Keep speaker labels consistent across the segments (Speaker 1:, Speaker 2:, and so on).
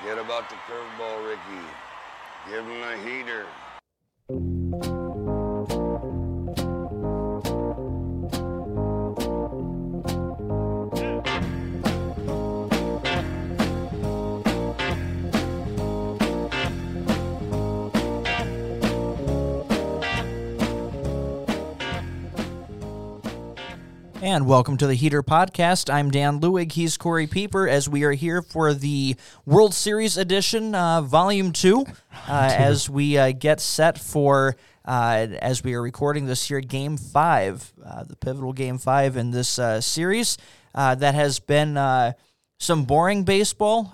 Speaker 1: Forget about the curveball, Ricky. Give him a heater.
Speaker 2: And welcome to the Heater Podcast. I'm Dan Lewig. He's Corey Pieper, as we are here for the World Series edition, uh, Volume 2, uh, as we uh, get set for, uh, as we are recording this year, Game 5, uh, the pivotal Game 5 in this uh, series. that has been some boring baseball,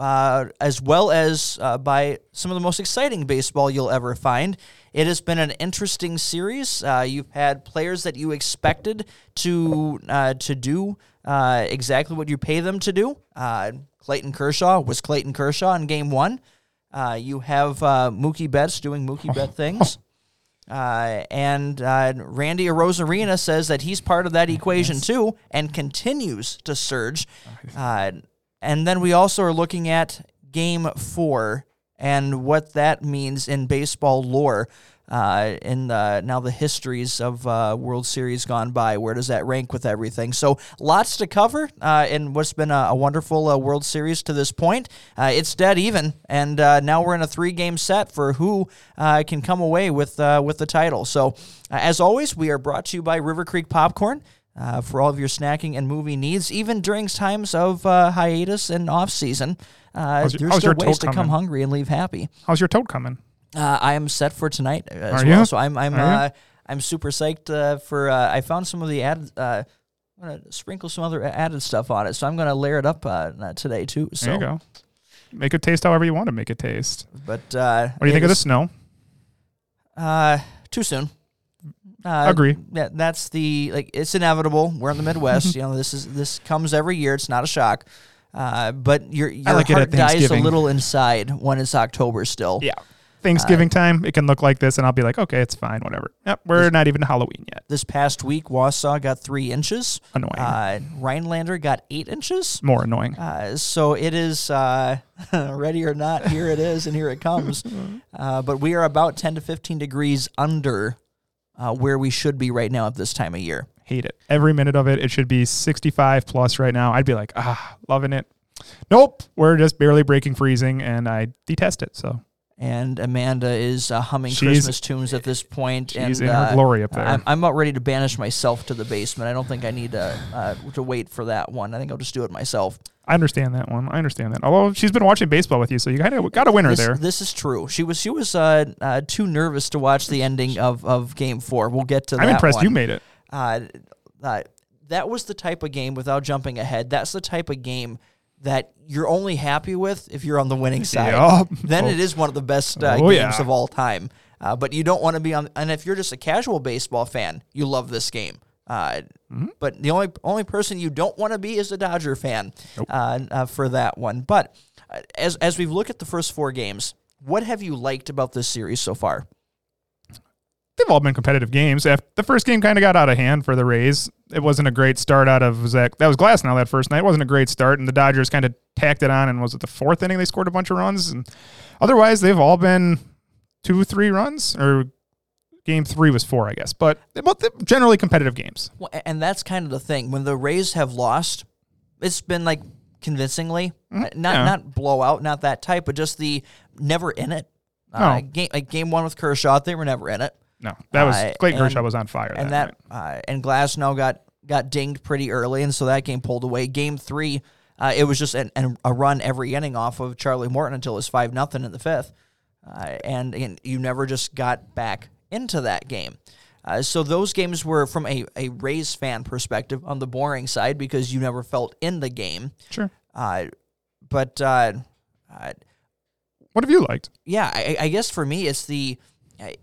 Speaker 2: uh, as well as uh, by some of the most exciting baseball you'll ever find. It has been an interesting series. Uh, you've had players that you expected to uh, to do uh, exactly what you pay them to do. Uh, Clayton Kershaw was Clayton Kershaw in Game One. you have Mookie Betts doing Mookie Bet things. Uh, and uh, Randy Arozarena says that he's part of that equation too and continues to surge. Uh, and then we also are looking at game four and what that means in baseball lore. Uh, in the, now the histories of uh, World Series gone by, where does that rank with everything? So lots to cover uh, in what's been a, a wonderful uh, World Series to this point. Uh, it's dead even, and uh, now we're in a three-game set for who can come away with with the title. So as always, we are brought to you by River Creek Popcorn for all of your snacking and movie needs, even during times of hiatus and off season. Uh,
Speaker 3: How's your-
Speaker 2: there's
Speaker 3: how's
Speaker 2: still ways to come
Speaker 3: coming?
Speaker 2: hungry and leave happy.
Speaker 3: How's your toad coming?
Speaker 2: Uh, I am set for tonight as
Speaker 3: Are
Speaker 2: well,
Speaker 3: you?
Speaker 2: so I'm I'm uh, I'm super psyched uh, for. Uh, I found some of the added. Uh, I'm gonna sprinkle some other added stuff on it, so I'm gonna layer it up today too. So,
Speaker 3: There you go. Make it taste however you want to make it taste.
Speaker 2: but uh,
Speaker 3: What do you think of the snow?
Speaker 2: Uh, too soon. Uh,
Speaker 3: Agree.
Speaker 2: Yeah, that's the like. It's inevitable. We're in the Midwest. you know, this is this comes every year. It's not a shock. Uh, but your your
Speaker 3: like
Speaker 2: heart dies a little inside when it's October still.
Speaker 3: Yeah. Thanksgiving time, it can look like this, and I'll be like, okay, it's fine, whatever. Yep, we're not even Halloween yet.
Speaker 2: This past week, Wausau got three inches.
Speaker 3: Annoying.
Speaker 2: Uh, Rhinelander got eight inches.
Speaker 3: More annoying.
Speaker 2: Uh, so it is uh, ready or not. Here it is, and here it comes. Uh, but we are about ten to fifteen degrees under uh, where we should be right now at this time of year.
Speaker 3: Hate it. Every minute of it, it should be 65 plus right now. I'd be like, ah, loving it. Nope, we're just barely breaking freezing, and I detest it. So
Speaker 2: and Amanda is uh, humming
Speaker 3: She's-
Speaker 2: Christmas tunes at this point.
Speaker 3: she's
Speaker 2: and,
Speaker 3: in her
Speaker 2: uh,
Speaker 3: glory up there.
Speaker 2: I'm, I'm about ready to banish myself to the basement. I don't think I need to uh, to wait for that one. I think I'll just do it myself.
Speaker 3: I understand that one. I understand that. Although she's been watching baseball with you, so you kind of got a winner
Speaker 2: This,
Speaker 3: there.
Speaker 2: this is true. She was she was uh, uh, too nervous to watch the ending of, of Game Four. We'll get to that.
Speaker 3: I'm impressed
Speaker 2: one.
Speaker 3: you made it.
Speaker 2: Uh, uh, that was the type of game without jumping ahead. That's the type of game that you're only happy with if you're on the winning side.
Speaker 3: Yup.
Speaker 2: Then
Speaker 3: Oh.
Speaker 2: it is one of the best uh,
Speaker 3: Oh,
Speaker 2: games
Speaker 3: yeah.
Speaker 2: of all time. Uh, but you don't want to be on. And if you're just a casual baseball fan, you love this game. Uh,
Speaker 3: Mm-hmm.
Speaker 2: But the only only person you don't want to be is a Dodger fan uh, uh, for that one. But uh, as as we've looked at the first four games, what have you liked about this series so far?
Speaker 3: They've all been competitive games. The first game kind of got out of hand for the Rays. It wasn't a great start out of Zach. That was Glasnow that first night. It wasn't a great start, and the Dodgers kind of tacked it on. And was it the fourth inning they scored a bunch of runs? And otherwise, they've all been two, three runs, or game three was four, I guess. But generally competitive games.
Speaker 2: Well, and that's kind of the thing. When the Rays have lost, it's been like convincingly, Uh, not
Speaker 3: Mm-hmm. yeah.
Speaker 2: not blowout, not that type, but just the never in it. Uh, game like game one with Kershaw, they were never in it,
Speaker 3: No, that was
Speaker 2: Uh,
Speaker 3: Clayton Kershaw was on fire.
Speaker 2: and
Speaker 3: that,
Speaker 2: that uh, and Glasnow got got dinged pretty early, and so that game pulled away. Game three, uh, it was just an, an, a run every inning off of Charlie Morton until it was five nothing in the fifth, uh, and, and you never just got back into that game. Uh, so those games were from a, a Rays fan perspective on the boring side because you never felt in the game.
Speaker 3: sure.
Speaker 2: Uh, but uh, uh,
Speaker 3: What have you liked?
Speaker 2: yeah, I, I guess for me, it's the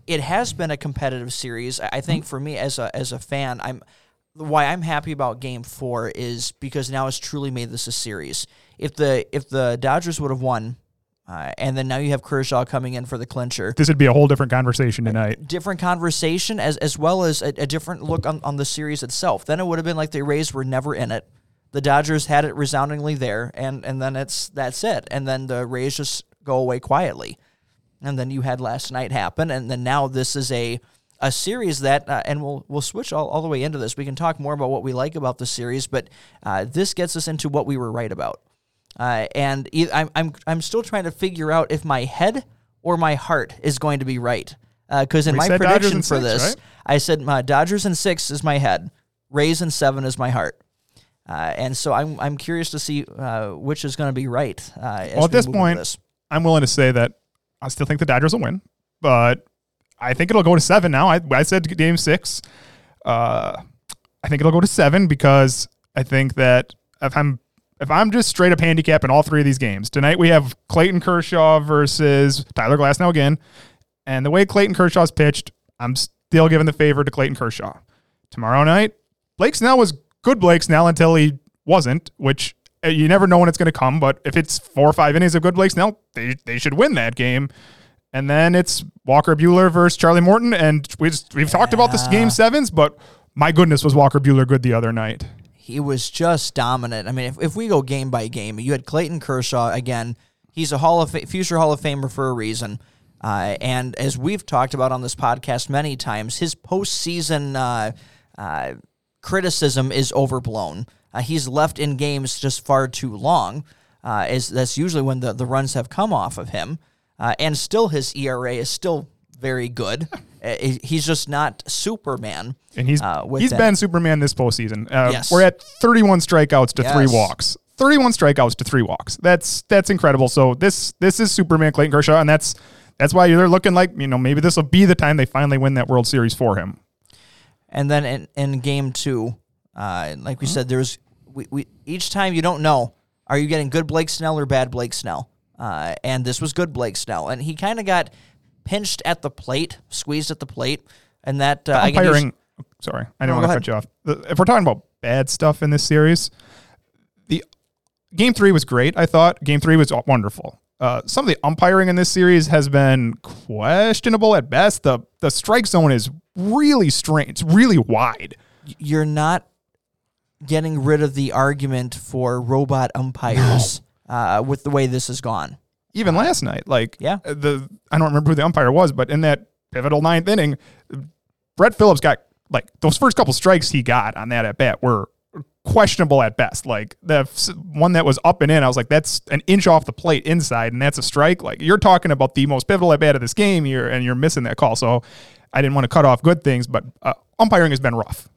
Speaker 2: it has been a competitive series. I think
Speaker 3: Mm-hmm.
Speaker 2: for me as a as a fan, I'm why I'm happy about Game Four is because now it's truly made this a series. If the if the Dodgers would have won, uh, and then now you have Kershaw coming in for the clincher,
Speaker 3: This would be a whole different conversation tonight.
Speaker 2: different conversation as as well as a, a different look on, on the series itself. Then it would have been like the Rays were never in it. The Dodgers had it resoundingly there, and and then it's that's it. And then the Rays just go away quietly. And then you had last night happen, and then now this is a a series that, uh, and we'll we'll switch all, all the way into this. We can talk more about what we like about the series, but uh, this gets us into what we were right about. Uh, and e- I'm I'm I'm still trying to figure out if my head or my heart is going to be right. Because in
Speaker 3: We
Speaker 2: my prediction for
Speaker 3: six,
Speaker 2: this,
Speaker 3: right?
Speaker 2: I said my Dodgers and six is my head, Rays in seven is my heart. Uh, and so I'm I'm curious to see uh, which is going to be right. Uh, as
Speaker 3: Well, at this point,
Speaker 2: this.
Speaker 3: I'm willing to say that I still think the Dodgers will win, but I think it'll go to seven now. I, I said game six. Uh, I think it'll go to seven because I think that if I'm if I'm just straight up handicapping all three of these games tonight, we have Clayton Kershaw versus Tyler Glasnow again, and the way Clayton Kershaw's pitched, I'm still giving the favor to Clayton Kershaw. Tomorrow night, Blake Snell was good Blake Snell until he wasn't, which you never know when it's going to come. But if it's four or five innings of good Blake Snell, they, they should win that game. And then it's Walker Buehler versus Charlie Morton. And we just, we've talked about this game sevens, but my goodness, was Walker Buehler good the other night?
Speaker 2: he was just dominant. I mean, if, if we go game by game, you had Clayton Kershaw again. He's a Hall of Fa- future Hall of Famer for a reason. Uh, and as we've talked about on this podcast many times, his postseason uh, uh, criticism is overblown. Uh, he's left in games just far too long. Uh, as that's usually when the, the runs have come off of him. Uh, and still, his ERA is still very good. Uh, he's just not Superman.
Speaker 3: And he's
Speaker 2: uh, with
Speaker 3: he's
Speaker 2: that.
Speaker 3: been Superman this postseason. Uh,
Speaker 2: Yes.
Speaker 3: We're at 31 strikeouts to three walks. 31 strikeouts to three walks. That's that's incredible. So this this is Superman Clayton Kershaw, and that's that's why they're looking like you know maybe this will be the time they finally win that World Series for him.
Speaker 2: And then in, in game two, uh, like we said, there's we, we each time you don't know are you getting good Blake Snell or bad Blake Snell, uh, and this was good Blake Snell, and he kind of got pinched at the plate, squeezed at the plate, and that uh, I can use-
Speaker 3: Umpiring. Sorry, I didn't
Speaker 2: go
Speaker 3: want to cut you off. If we're talking about bad stuff in this series, the game three was great. I thought game three was wonderful. Uh, some of the umpiring in this series has been questionable at best. The the strike zone is really strange. It's really wide.
Speaker 2: you're not getting rid of the argument for robot umpires uh, with the way this has gone.
Speaker 3: Even last night, like
Speaker 2: Yeah.
Speaker 3: uh, the I don't remember who the umpire was, but in that pivotal ninth inning, Brett Phillips got like those first couple strikes he got on that at bat were questionable at best. Like the one that was up and in, I was like, that's an inch off the plate inside, and that's a strike. Like you're talking about the most pivotal at bat of this game here, and you're missing that call. So I didn't want to cut off good things, but uh, umpiring has been rough.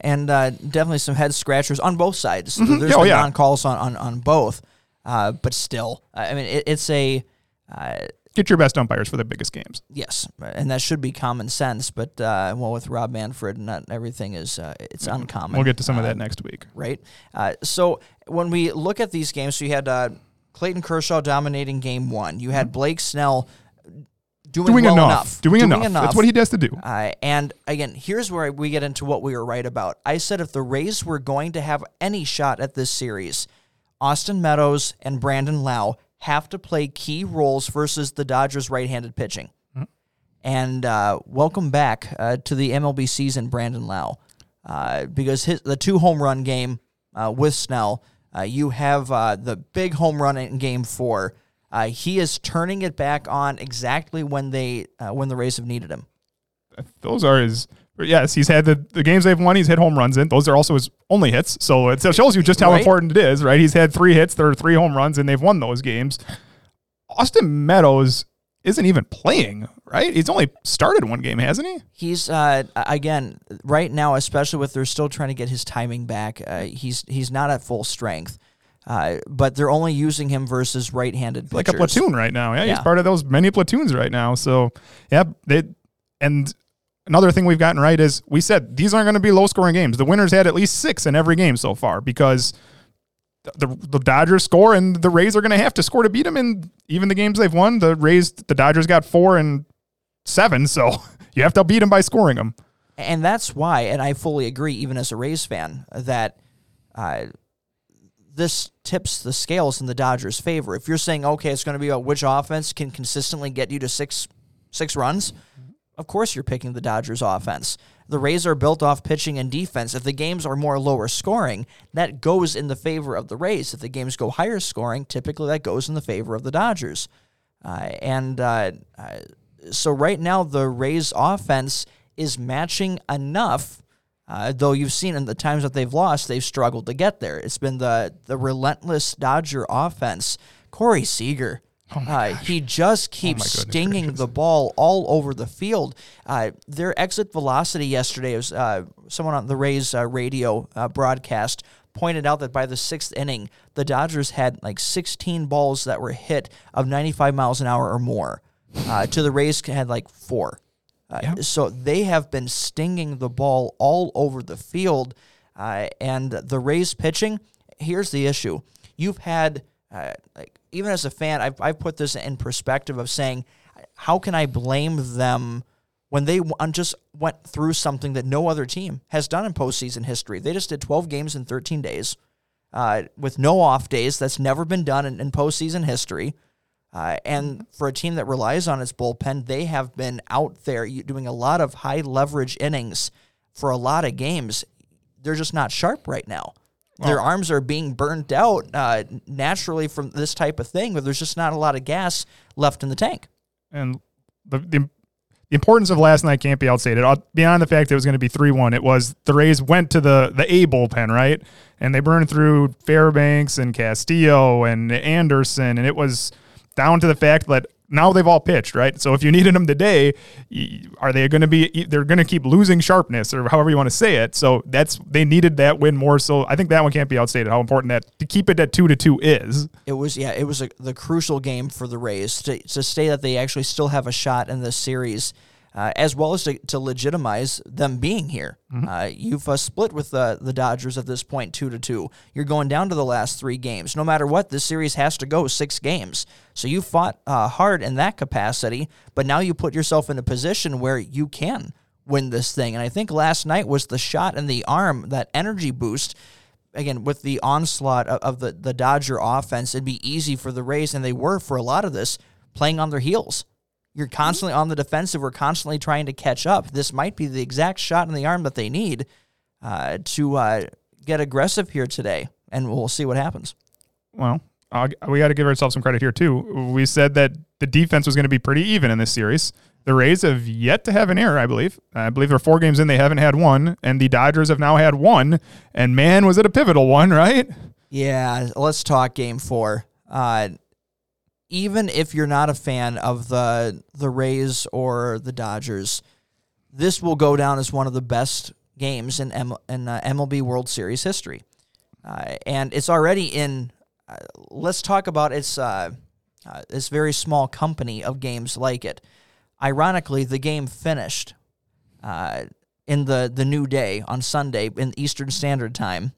Speaker 2: And uh, definitely some head scratchers on both sides. There's
Speaker 3: Oh, yeah.
Speaker 2: non calls on, on, on both, uh, but still, I mean, it, it's a uh,
Speaker 3: Get your best umpires for the biggest games.
Speaker 2: yes, and that should be common sense. But uh, well, with Rob Manfred, not everything is uh, it's uncommon.
Speaker 3: We'll get to some of
Speaker 2: Uh,
Speaker 3: that next week.
Speaker 2: right? Uh, so when we look at these games, so you had uh, Clayton Kershaw dominating game one. You had Blake Snell doing,
Speaker 3: Doing
Speaker 2: well
Speaker 3: enough.
Speaker 2: enough.
Speaker 3: Doing, enough. That's what he has to do.
Speaker 2: Uh, and again, here's where we get into what we were right about. I said if the Rays were going to have any shot at this series, Austin Meadows and Brandon Lowe have to play key roles versus the Dodgers' right-handed pitching. And uh, welcome back uh, to the MLB season, Brandon Lowe, uh, because his the two home run game uh, with Snell. Uh, you have uh, the big home run in Game Four. Uh, he is turning it back on exactly when they uh, when the Rays have needed him.
Speaker 3: those are his. Yes, he's had the, the games they've won. He's hit home runs in. Those are also his only hits. So it shows you just how
Speaker 2: Right.
Speaker 3: important it is, right? He's had three hits. There are three home runs, and they've won those games. Austin Meadows isn't even playing, right? He's only started one game, hasn't he?
Speaker 2: He's uh, again right now, especially with they're still trying to get his timing back. Uh, he's he's not at full strength, uh, but they're only using him versus right-handed pitchers.
Speaker 3: Like a platoon right now. Yeah, he's part of those many platoons right now. So, yeah, they and another thing we've gotten right is we said these aren't going to be low scoring games. The winners had at least six in every game so far because the the Dodgers score and the Rays are going to have to score to beat them in even the games they've won. The Rays, the Dodgers got four and seven, so you have to beat them by scoring them.
Speaker 2: and that's why, and I fully agree, even as a Rays fan, that uh, this tips the scales in the Dodgers' favor. If you're saying, okay, it's going to be about which offense can consistently get you to six six runs, of course you're picking the Dodgers' offense. The Rays are built off pitching and defense. If the games are more lower scoring, that goes in the favor of the Rays. If the games go higher scoring, typically that goes in the favor of the Dodgers. Uh, and uh, uh, so right now, the Rays offense is matching enough. Uh, though you've seen in the times that they've lost, they've struggled to get there. It's been the the relentless Dodger offense. Corey Seager, uh, he just keeps
Speaker 3: goodness
Speaker 2: stinging
Speaker 3: gracious.
Speaker 2: the ball all over the field. Uh, their exit velocity yesterday was uh, someone on the Rays uh, radio uh, broadcast pointed out that by the sixth inning, the Dodgers had like 16 balls that were hit of 95 miles an hour or more. Uh, to the Rays had like four. Uh,
Speaker 3: Yeah.
Speaker 2: So they have been stinging the ball all over the field. Uh, and the Rays pitching, here's the issue. You've had, uh, like, even as a fan, I've, I've put this in perspective of saying, how can I blame them when they just went through something that no other team has done in postseason history? They just did 12 games in 13 days uh, with no off days. That's never been done in, in postseason history. Uh, and for a team that relies on its bullpen, they have been out there doing a lot of high leverage innings for a lot of games. They're just not sharp right now. Their arms are being burnt out uh, naturally from this type of thing, but there's just not a lot of gas left in the tank.
Speaker 3: and the, the the importance of last night can't be outstated. Uh, Beyond the fact it was going to be three one, it was the Rays went to the the A bullpen right, and they burned through Fairbanks and Castillo and Anderson, and it was down to the fact that now they've all pitched right. So if you needed them today, are they going to be? They're going to keep losing sharpness or however you want to say it. So that's they needed that win more. So I think that one can't be outstated. How important that to keep it at two to two is.
Speaker 2: It was yeah, it was a, the crucial game for the Rays to to stay that they actually still have a shot in this series, uh, as well as to, to legitimize them being here. Uh, you've uh, split with the the Dodgers at this point, two to two. You're going down to the last three games. No matter what, this series has to go six games. So you fought uh, hard in that capacity, but now you put yourself in a position where you can win this thing. And I think last night was the shot in the arm, that energy boost again with the onslaught of, of the the Dodger offense, it'd be easy for the Rays, and they were for a lot of this playing on their heels. You're constantly on the defensive. We're constantly trying to catch up. This might be the exact shot in the arm that they need uh, to uh, get aggressive here today, and we'll see what happens.
Speaker 3: well, uh, we got to give ourselves some credit here too. We said that the defense was going to be pretty even in this series. The Rays have yet to have an error, I believe. I believe they're four games in; they haven't had one, and the Dodgers have now had one. And man, was it a pivotal one, right?
Speaker 2: Yeah, let's talk game four. Uh, even if you're not a fan of the the Rays or the Dodgers, this will go down as one of the best games in M- in uh, MLB World Series history, uh, and it's already in. Uh, let's talk about its uh, uh, this very small company of games like it. Ironically, the game finished uh, in the the new day on Sunday in Eastern Standard Time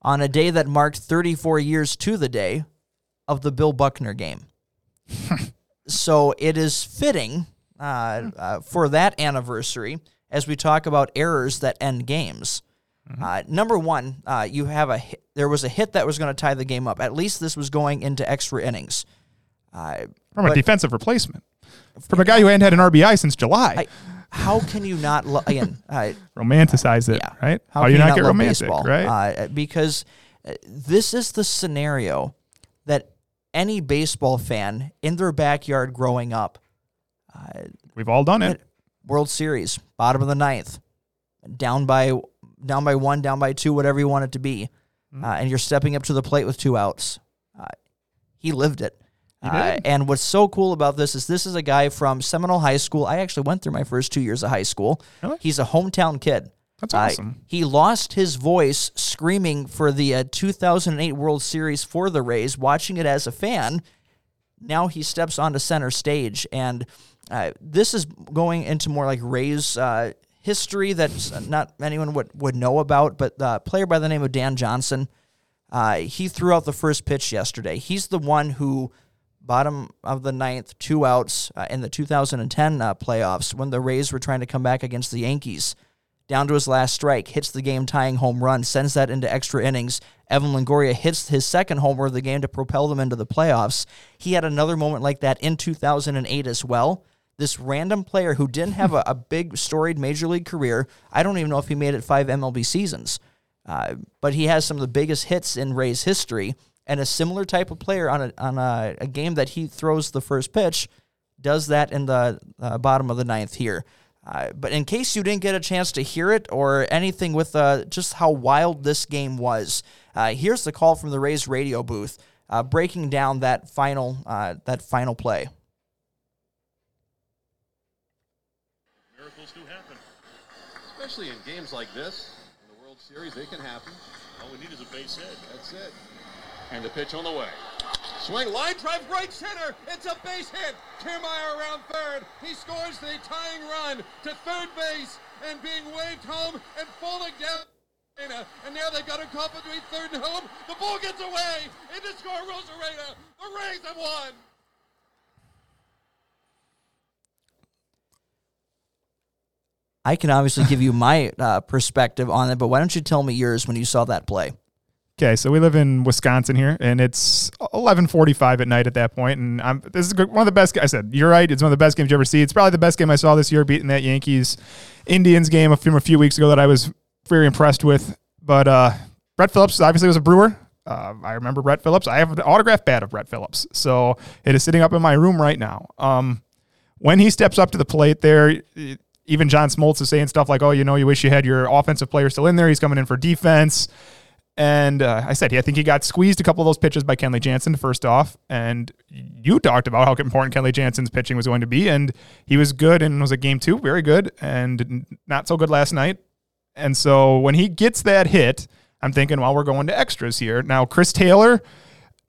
Speaker 2: on a day that marked 34 years to the day of the Bill Buckner game. so it is fitting uh, uh, for that anniversary as we talk about errors that end games. Uh, number one, uh, you have a hit, there was a hit that was going to tie the game up. At least this was going into extra innings. Uh,
Speaker 3: From a defensive replacement, from a guy who hadn't had an RBI since July.
Speaker 2: I, how can you not lo- again? Uh,
Speaker 3: Romanticize it,
Speaker 2: Yeah.
Speaker 3: right?
Speaker 2: How,
Speaker 3: How, do you not get
Speaker 2: love
Speaker 3: romantic,
Speaker 2: baseball?
Speaker 3: right?
Speaker 2: Uh, because this is the scenario that any baseball fan in their backyard growing up, uh,
Speaker 3: We've all done it.
Speaker 2: World Series, bottom of the ninth, down by down by one, down by two, whatever you want it to be,
Speaker 3: Mm-hmm.
Speaker 2: uh, and you're stepping up to the plate with two outs. Uh, he lived it.
Speaker 3: He
Speaker 2: Uh, and what's so cool about this is this is a guy from Seminole High School. I actually went through my first two years of high school.
Speaker 3: Really?
Speaker 2: He's a hometown kid.
Speaker 3: That's
Speaker 2: Uh,
Speaker 3: awesome.
Speaker 2: he lost his voice screaming for the uh, 2008 World Series for the Rays, watching it as a fan. Now he steps onto center stage, and uh, this is going into more like Rays uh, history that not anyone would, would know about. But the player by the name of Dan Johnson, uh, he threw out the first pitch yesterday. He's the one who bottom of the ninth, two outs uh, in the 2010 uh, playoffs when the Rays were trying to come back against the Yankees. Down to his last strike, hits the game tying home run, sends that into extra innings. Evan Longoria hits his second homer of the game to propel them into the playoffs. He had another moment like that in 2008 as well. this random player who didn't have a, a big storied major league career. I don't even know if he made it five MLB seasons, uh, but he has some of the biggest hits in Rays history. And a similar type of player on a on a, a game that he throws the first pitch does that in the uh, bottom of the ninth here. But in case you didn't get a chance to hear it or anything with uh, just how wild this game was, uh, here's the call from the Rays radio booth uh, breaking down that final uh, that final play.
Speaker 4: Miracles do happen.
Speaker 5: Especially in games like this, in the World Series, they can happen.
Speaker 4: All we need is a base hit.
Speaker 5: That's it. And the pitch on the way. Swing, line drive, right center. It's a base hit. Kiermaier around third. He scores the tying run to third base and being waved home and falling down. And now they've got a call between third and home. The ball gets away. Into score Arozarena. The Rays have won.
Speaker 2: I can obviously give you my uh, perspective on it, but why don't you tell me yours when you saw that play?
Speaker 3: Okay, so we live in Wisconsin here, and it's 11:45 at night at that point, and I'm this is one of the best. I said you're right; it's one of the best games you ever see. It's probably the best game I saw this year, beating that Yankees Indians game from a few weeks ago that I was very impressed with. But uh, Brett Phillips obviously was a Brewer. Uh, I remember Brett Phillips. I have an autograph bat of Brett Phillips, so it is sitting up in my room right now. Um, when he steps up to the plate, there. Even John Smoltz is saying stuff like, "Oh, you know, you wish you had your offensive player still in there. He's coming in for defense." And uh, I said, I think he got squeezed a couple of those pitches by Kenley Jansen first off. And you talked about how important Kenley Jansen's pitching was going to be. And he was good and was a game two, very good, and not so good last night. And so when he gets that hit, I'm thinking, well, we're going to extras here. Now, Chris Taylor,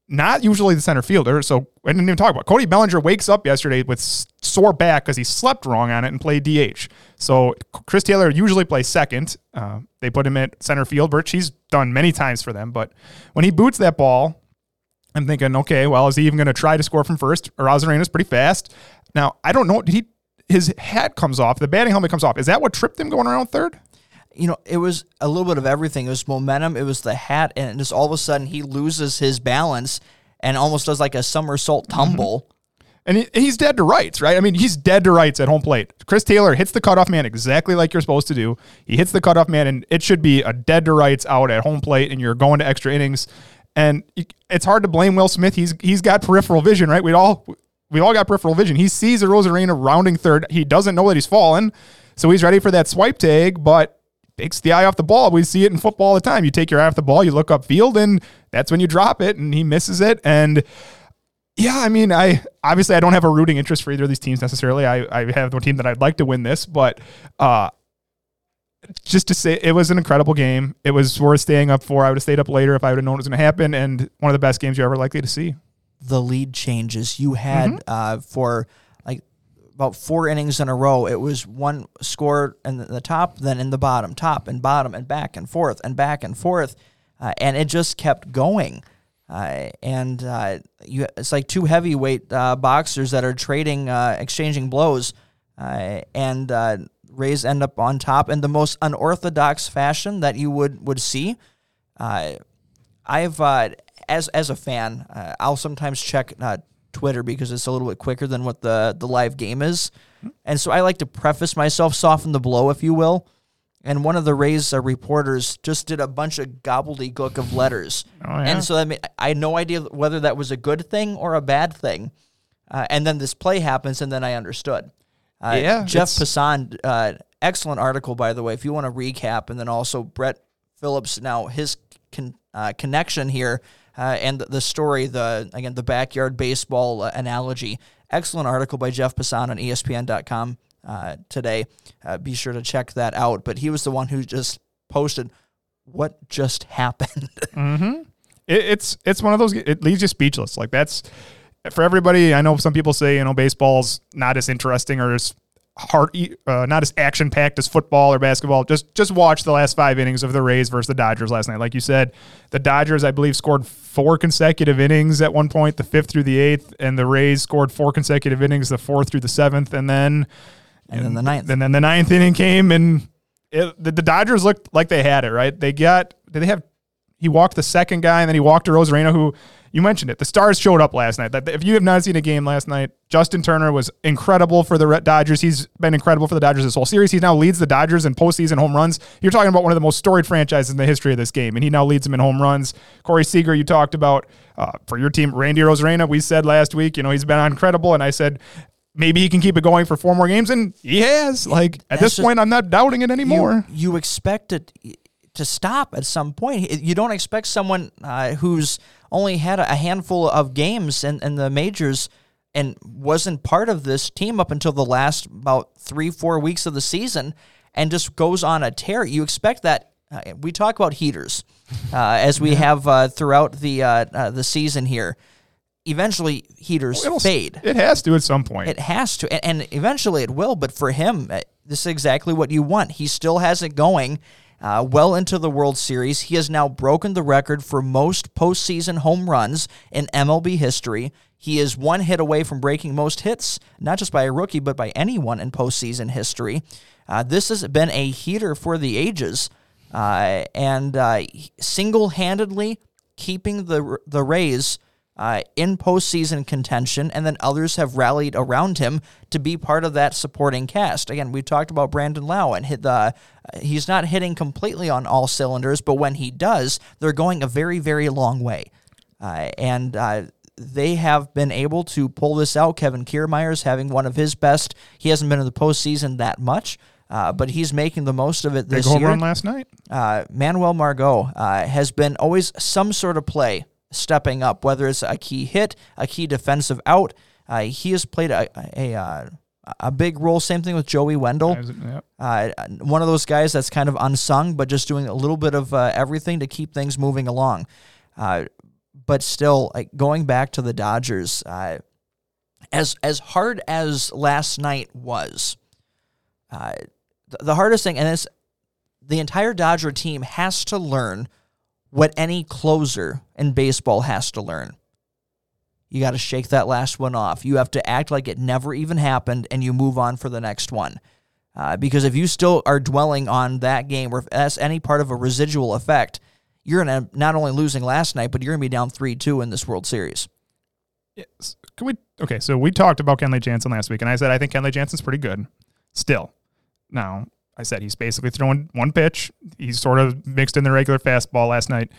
Speaker 3: not usually the center fielder. So I didn't even talk about. Cody Bellinger wakes up yesterday with sore back because he slept wrong on it and played DH. So Chris Taylor usually plays second. Uh, they put him at center field, which he's done many times for them. But when he boots that ball, I'm thinking, okay, well, is he even going to try to score from first? Arozarena's pretty fast. Now I don't know. Did he? His hat comes off. The batting helmet comes off. Is that what tripped him going around third?
Speaker 2: You know, it was a little bit of everything. It was momentum, it was the hat, and just all of a sudden he loses his balance and almost does like a somersault tumble.
Speaker 3: Mm-hmm. And he, he's dead to rights, right? I mean, he's dead to rights at home plate. Chris Taylor hits the cutoff man exactly like you're supposed to do. He hits the cutoff man, and it should be a dead to rights out at home plate, and you're going to extra innings. And it's hard to blame Will Smith. He's he's got peripheral vision, right? We all we all got peripheral vision. He sees Arozarena rounding third. He doesn't know that he's fallen, so he's ready for that swipe tag, but takes the eye off the ball. We see it in football all the time. You take your eye off the ball, you look up field, and that's when you drop it, and he misses it. And yeah, I mean, I obviously I don't have a rooting interest for either of these teams necessarily. I, I have the team that I'd like to win this, but uh, just to say, it was an incredible game. It was worth staying up for. I would have stayed up later if I would have known it was going to happen, and one of the best games you're ever likely to see.
Speaker 2: The lead changes you had mm-hmm. uh, for about four innings in a row. It was one score in the top, then in the bottom, top and bottom, and back and forth and back and forth, uh, and it just kept going. Uh, and uh, you, it's like two heavyweight uh, boxers that are trading, uh, exchanging blows, uh, and Rays end up on top in the most unorthodox fashion that you would would see. I've as as a fan, I'll sometimes check Twitter because it's a little bit quicker than what the the live game is. And so I like to preface myself, soften the blow, if you will. And one of the Rays uh, reporters just did a bunch of gobbledygook of letters. Oh, yeah? And so I, mean, I had no idea whether that was a good thing or a bad thing. Uh, and then this play happens, and then I understood. Uh, yeah, Jeff Passan, uh, excellent article, by the way, if you want to recap. And then also Brett Phillips, now his con- uh, connection here uh, and the story, the again the backyard baseball uh, analogy. Excellent article by Jeff Passan on ESPN.com uh, today. Uh, be sure to check that out. But he was the one who just posted what just happened.
Speaker 3: mm-hmm. it, it's it's one of those. It leaves you speechless. Like that's for everybody. I know some people say you know baseball's not as interesting or as hard, uh, not as action packed as football or basketball. Just just watch the last five innings of the Rays versus the Dodgers last night. Like you said, the Dodgers, I believe, scored four consecutive innings at one point, the fifth through the eighth, and the Rays scored four consecutive innings, the fourth through the seventh, and then
Speaker 2: and, and then the ninth.
Speaker 3: And then the ninth inning came, and it, the, the Dodgers looked like they had it. Right? They got did they have? He walked the second guy, and then he walked to Arozarena, who You mentioned it. The stars showed up last night. That if you have not seen a game last night, Justin Turner was incredible for the Red Dodgers. He's been incredible for the Dodgers this whole series. He now leads the Dodgers in postseason home runs. You're talking about one of the most storied franchises in the history of this game, and he now leads them in home runs. Corey Seager, you talked about uh, for your team, Randy Arozarena. We said last week, you know, he's been incredible, and I said maybe he can keep it going for four more games, and he has. Like at
Speaker 2: That's
Speaker 3: this
Speaker 2: just-
Speaker 3: point, I'm not doubting it anymore.
Speaker 2: You, you expect it to stop at some point. You don't expect someone uh, who's only had a handful of games in, in the majors and wasn't part of this team up until the last about three, four weeks of the season and just goes on a tear. You expect that. Uh, we talk about heaters uh, as we have uh, throughout the uh, uh, the season here. Eventually, heaters
Speaker 3: It'll-
Speaker 2: fade.
Speaker 3: It has to at some point.
Speaker 2: It has to, and, and eventually it will. But for him, uh, this is exactly what you want. He still has it going uh, well into the World Series. He has now broken the record for most postseason home runs in MLB history. He is one hit away from breaking most hits, not just by a rookie, but by anyone in postseason history. Uh, this has been a heater for the ages, uh, and uh, single-handedly keeping the the Rays uh, in postseason contention, and then others have rallied around him to be part of that supporting cast. Again, we talked about Brandon Lowe, and hit the, he's not hitting completely on all cylinders, but when he does, they're going a very, very long way. Uh, and uh, they have been able to pull this out. Kevin Kiermaier's having one of his best. He hasn't been in the postseason that much, uh, but he's making the most of it
Speaker 3: Big
Speaker 2: this
Speaker 3: home
Speaker 2: year
Speaker 3: run last night.
Speaker 2: uh, Manuel Margot uh, has been always some sort of play stepping up, whether it's a key hit, a key defensive out. Uh, he has played a a, a a big role. Same thing with Joey Wendle.
Speaker 3: Yep.
Speaker 2: Uh, one of those guys that's kind of unsung, but just doing a little bit of uh, everything to keep things moving along. Uh, but still, like going back to the Dodgers, uh, as as hard as last night was, uh, the, the hardest thing, and it's the entire Dodger team has to learn what any closer in baseball has to learn. You got to shake that last one off. You have to act like it never even happened and you move on for the next one. Uh, because if you still are dwelling on that game or if that's any part of a residual effect, you're to not only losing last night, but you're going to be down 3 2 in this World Series.
Speaker 3: Yes. Can we? Okay, so we talked about Kenley Jansen last week, and I said I think Kenley Jansen's pretty good. Still, now I said he's basically throwing one pitch. He's sort of mixed in the regular fastball last night,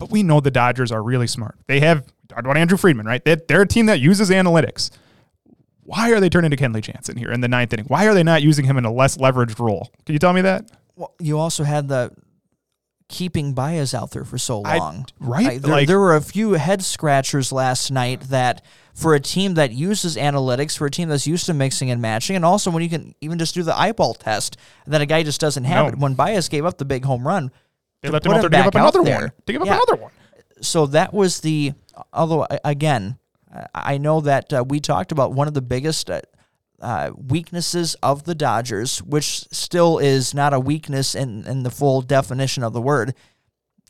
Speaker 3: but we know the Dodgers are really smart. They have talked about Andrew Friedman, right? They're, they're a team that uses analytics. Why are they turning to Kenley Jansen here in the ninth inning? Why are they not using him in a less leveraged role? Can you tell me that?
Speaker 2: Well, you also had the keeping Baez out there for so
Speaker 3: I-
Speaker 2: long.
Speaker 3: right?
Speaker 2: there,
Speaker 3: Like-
Speaker 2: there were a few head scratchers last night that for a team that uses analytics, for a team that's used to mixing and matching, and also when you can even just do the eyeball test, that a guy just doesn't have
Speaker 3: No.
Speaker 2: it. When Baez gave up the big home run,
Speaker 3: They
Speaker 2: to
Speaker 3: left him
Speaker 2: put
Speaker 3: out there to give
Speaker 2: back
Speaker 3: up another
Speaker 2: out there.
Speaker 3: one. To give up another one.
Speaker 2: so that was the although again i know that uh, we talked about one of the biggest uh, uh, weaknesses of the dodgers which still is not a weakness in, in the full definition of the word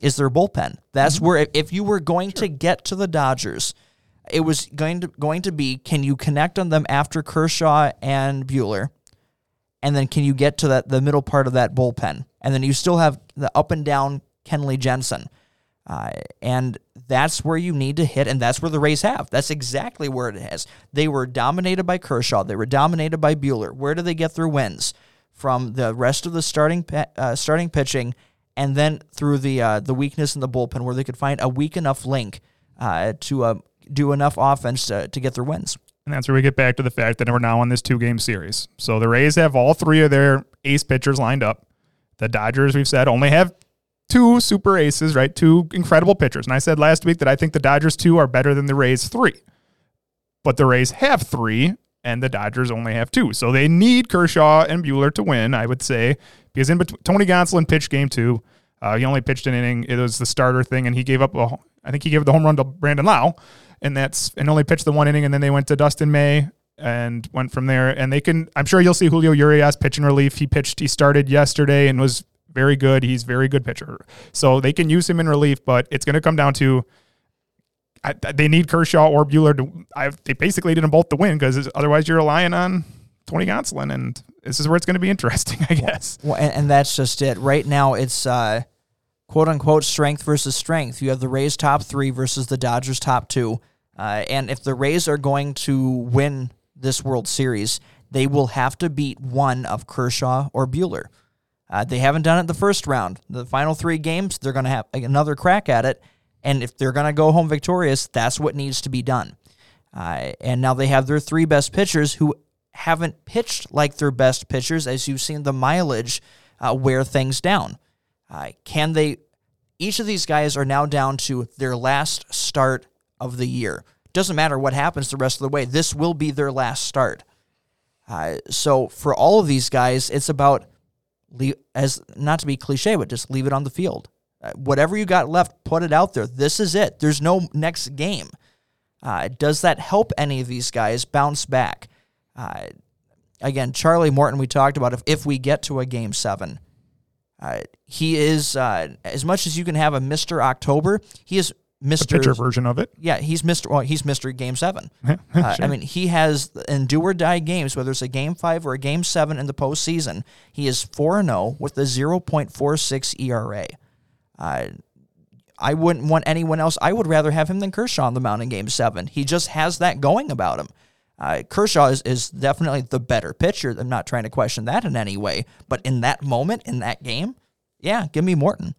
Speaker 2: is their bullpen. That's where if, if you were going to get to the dodgers it was going to going to be can you connect on them after kershaw and buehler and then can you get to that the middle part of that bullpen? And then you still have the up and down kenley jansen uh, and that's where you need to hit, and that's where the Rays have. That's exactly where it is. They were dominated by Kershaw. They were dominated by Buehler. Where do they get their wins? From the rest of the starting uh, starting pitching, and then through the uh, the weakness in the bullpen, where they could find a weak enough link uh, to uh, do enough offense to, to get their wins.
Speaker 3: And that's where we get back to the fact that we're now on this two game series. So the Rays have all three of their ace pitchers lined up. The Dodgers, we've said, only have two super aces, right? Two incredible pitchers. And I said last week that I think the Dodgers two are better than the Rays three. But the Rays have three, and the Dodgers only have two. So they need Kershaw and Buehler to win, I would say, because in between, Tony Gonsolin pitched game two. Uh, he only pitched an inning. It was the starter thing, and he gave up a. I think he gave the home run to Brandon Lowe, and that's and only pitched the one inning, and then they went to Dustin May and went from there. And they can. I'm sure you'll see Julio Urias pitch in relief. He pitched. He started yesterday and was very good. He's very good pitcher. So they can use him in relief, but it's going to come down to. I, they need Kershaw or Buehler to. I, they basically need them both to win because otherwise you're relying on Tony Gonsolin, and this is where it's going to be interesting, I guess.
Speaker 2: Well, and, and that's just it. Right now, it's uh, quote unquote strength versus strength. You have the Rays top three versus the Dodgers top two. Uh, and if the Rays are going to win this World Series, they will have to beat one of Kershaw or Buehler. Uh, they haven't done it the first round. The final three games, they're going to have another crack at it. And if they're going to go home victorious, that's what needs to be done. Uh, and now they have their three best pitchers who haven't pitched like their best pitchers, as you've seen the mileage uh, wear things down. Uh, can they? Each of these guys are now down to their last start of the year. Doesn't matter what happens the rest of the way. This will be their last start. Uh, so for all of these guys, it's about leave, as not to be cliche, but just leave it on the field. Uh, whatever you got left, put it out there. This is it. There's no next game. Uh, does that help any of these guys bounce back? Uh, again, Charlie Morton, we talked about if, if we get to a game seven, uh, he is, uh, as much as you can have a Mr. October, he is Mr.
Speaker 3: The pitcher version of it.
Speaker 2: Yeah, he's Mr. Well, he's Mr. Game Seven. uh, I mean, he has in do or die games, whether it's a Game Five or a Game Seven in the postseason. He is four and zero with a zero point four six ERA. Uh, I wouldn't want anyone else. I would rather have him than Kershaw on the mound in Game Seven. He just has that going about him. Uh, Kershaw is, is definitely the better pitcher. I'm not trying to question that in any way, but in that moment, in that game, yeah, give me Morton.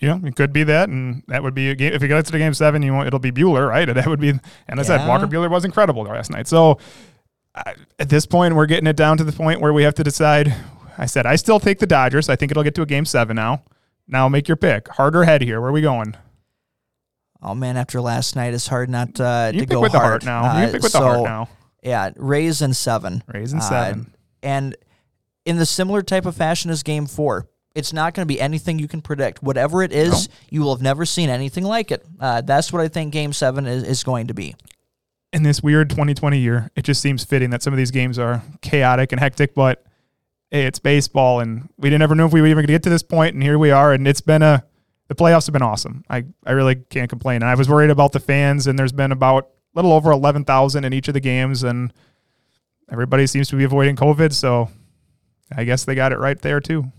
Speaker 3: Yeah, it could be that, and that would be a game. If it gets to game seven, you want it'll be Buehler, right? That would be. And I said Walker Buehler was incredible last night. So I, at this point, we're getting it down to the point where we have to decide. I said I still take the Dodgers. I think it'll get to a game seven now. Now make your pick. Hard or head here? Where are we going?
Speaker 2: Oh man, after last night, it's hard not uh,
Speaker 3: You
Speaker 2: to
Speaker 3: pick
Speaker 2: go
Speaker 3: with the heart now. you
Speaker 2: Uh,
Speaker 3: pick with the
Speaker 2: so,
Speaker 3: heart now.
Speaker 2: Yeah, Rays and seven.
Speaker 3: Rays and
Speaker 2: Uh,
Speaker 3: seven.
Speaker 2: and in the similar type of fashion as Game Four, it's not going to be anything you can predict. Whatever it is, you will have never seen anything like it. Uh, that's what I think Game Seven is, is going to be.
Speaker 3: in this weird 2020 year, it just seems fitting that some of these games are chaotic and hectic, but hey, it's baseball and we didn't ever know if we were even going to get to this point and here we are and it's been a the playoffs have been awesome. I I really can't complain. And I was worried about the fans and there's been about a little over 11,000 in each of the games and everybody seems to be avoiding COVID, so I guess they got it right there too.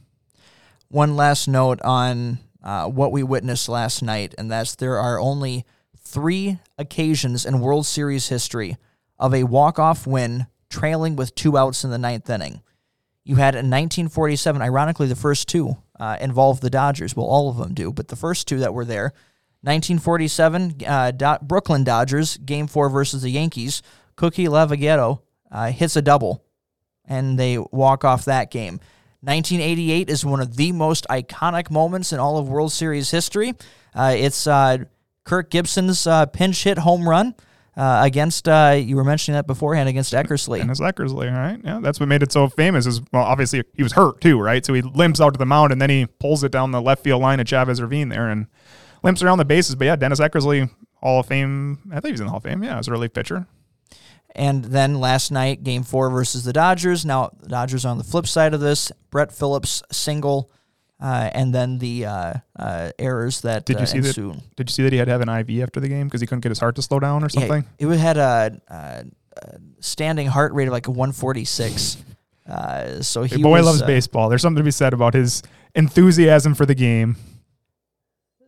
Speaker 2: One last note on uh, what we witnessed last night, and that's there are only three occasions in World Series history of a walk-off win trailing with two outs in the ninth inning. You had in 1947, ironically, the first two uh, involved the Dodgers. Well, all of them do, but the first two that were there 1947, uh, Do- Brooklyn Dodgers, game four versus the Yankees. Cookie Lavagetto uh, hits a double, and they walk off that game. 1988 is one of the most iconic moments in all of World Series history. Uh, it's uh, Kirk Gibson's uh, pinch hit home run uh, against, uh, you were mentioning that beforehand, against Eckersley.
Speaker 3: And it's Eckersley, right? Yeah, that's what made it so famous. Is well, obviously he was hurt too, right? So he limps out to the mound and then he pulls it down the left field line at Chavez Ravine there and limps around the bases. But yeah, Dennis Eckersley, Hall of Fame. I think he's in the Hall of Fame. Yeah, as a relief pitcher.
Speaker 2: And then last night, game four versus the Dodgers. Now, the Dodgers are on the flip side of this. Brett Phillips single, uh, and then the uh, uh, errors that
Speaker 3: Did you
Speaker 2: uh,
Speaker 3: see that? Did you see that he had to have an IV after the game because he couldn't get his heart to slow down or something?
Speaker 2: Yeah, it had a, a, a standing heart rate of like 146. Uh, so he
Speaker 3: Your boy
Speaker 2: was,
Speaker 3: loves
Speaker 2: uh,
Speaker 3: baseball. There's something to be said about his enthusiasm for the game.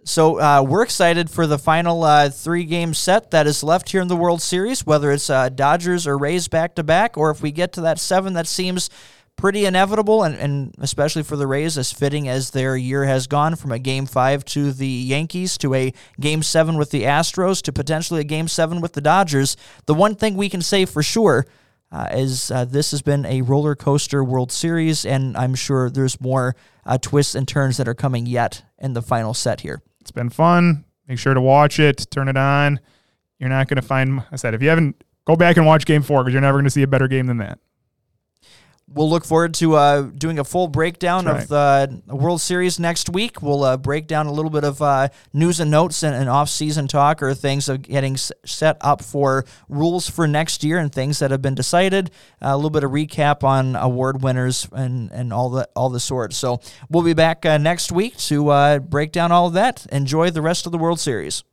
Speaker 2: So uh, we're excited for the final uh, three-game set that is left here in the World Series, whether it's uh, Dodgers or Rays back-to-back, or if we get to that seven, that seems pretty inevitable, and, and especially for the Rays, as fitting as their year has gone from a Game Five to the Yankees to a Game Seven with the Astros to potentially a Game Seven with the Dodgers. The one thing we can say for sure. Uh, is uh, this has been a roller coaster World Series, and I'm sure there's more uh, twists and turns that are coming yet in the final set here.
Speaker 3: It's been fun. Make sure to watch it. Turn it on. You're not going to find. I said if you haven't, go back and watch Game Four because you're never going to see a better game than that.
Speaker 2: We'll look forward to uh, doing a full breakdown
Speaker 3: That's
Speaker 2: of the World Series next week. We'll uh, break down a little bit of uh, news and notes and, and off-season talk or things of getting s- set up for rules for next year and things that have been decided. Uh, a little bit of recap on award winners and, and all the all the sorts. So we'll be back uh, next week to uh, break down all of that. Enjoy the rest of the World Series.